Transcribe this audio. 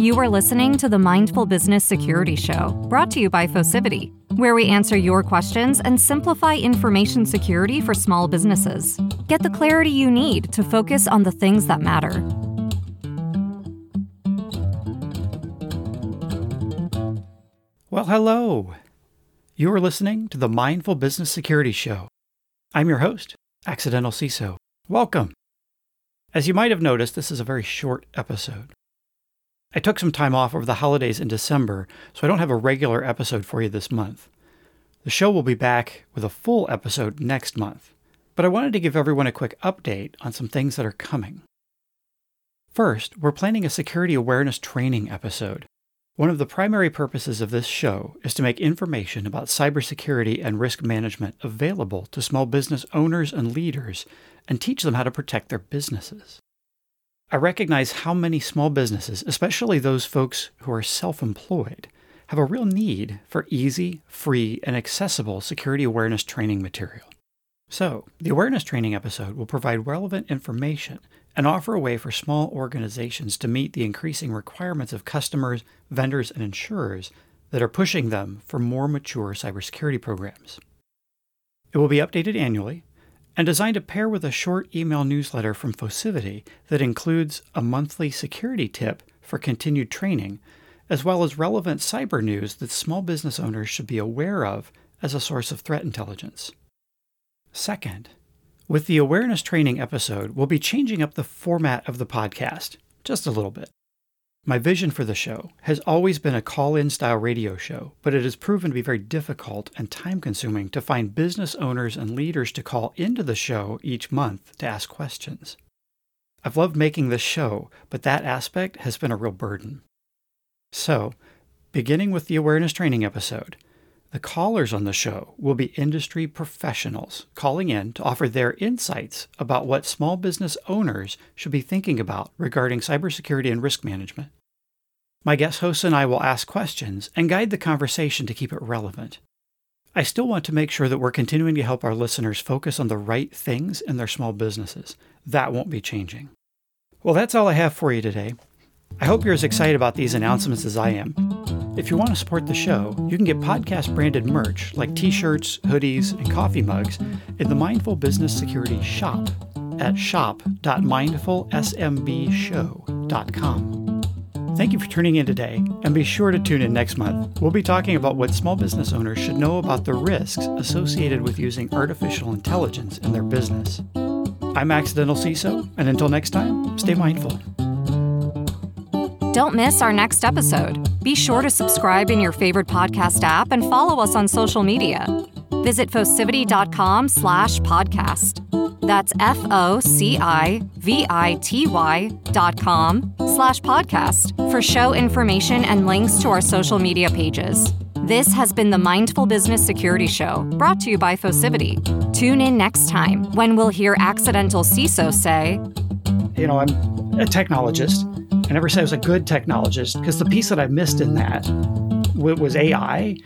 You are listening to the Mindful Business Security Show, brought to you by Focivity, where we answer your questions and simplify information security for small businesses. Get the clarity you need to focus on the things that matter. Well, hello. You are listening to the Mindful Business Security Show. I'm your host, Accidental CISO. Welcome. As you might have noticed, this is a very short episode. I took some time off over the holidays in December, so I don't have a regular episode for you this month. The show will be back with a full episode next month, but I wanted to give everyone a quick update on some things that are coming. First, we're planning a security awareness training episode. One of the primary purposes of this show is to make information about cybersecurity and risk management available to small business owners and leaders and teach them how to protect their businesses. I recognize how many small businesses, especially those folks who are self employed, have a real need for easy, free, and accessible security awareness training material. So, the awareness training episode will provide relevant information and offer a way for small organizations to meet the increasing requirements of customers, vendors, and insurers that are pushing them for more mature cybersecurity programs. It will be updated annually and designed to pair with a short email newsletter from Focivity that includes a monthly security tip for continued training, as well as relevant cyber news that small business owners should be aware of as a source of threat intelligence. Second, with the awareness training episode, we'll be changing up the format of the podcast just a little bit. My vision for the show has always been a call in style radio show, but it has proven to be very difficult and time consuming to find business owners and leaders to call into the show each month to ask questions. I've loved making this show, but that aspect has been a real burden. So, beginning with the awareness training episode, the callers on the show will be industry professionals calling in to offer their insights about what small business owners should be thinking about regarding cybersecurity and risk management. My guest hosts and I will ask questions and guide the conversation to keep it relevant. I still want to make sure that we're continuing to help our listeners focus on the right things in their small businesses. That won't be changing. Well, that's all I have for you today. I hope you're as excited about these announcements as I am. If you want to support the show, you can get podcast branded merch like t shirts, hoodies, and coffee mugs in the Mindful Business Security shop at shop.mindfulsmbshow.com. Thank you for tuning in today, and be sure to tune in next month. We'll be talking about what small business owners should know about the risks associated with using artificial intelligence in their business. I'm Accidental CISO, and until next time, stay mindful. Don't miss our next episode. Be sure to subscribe in your favorite podcast app and follow us on social media. Visit focivity.com slash podcast. That's F-O-C-I-V-I-T-Y dot com slash podcast for show information and links to our social media pages. This has been the Mindful Business Security Show, brought to you by Focivity. Tune in next time when we'll hear accidental CISO say, You know, I'm a technologist. I never said I was a good technologist because the piece that I missed in that was AI.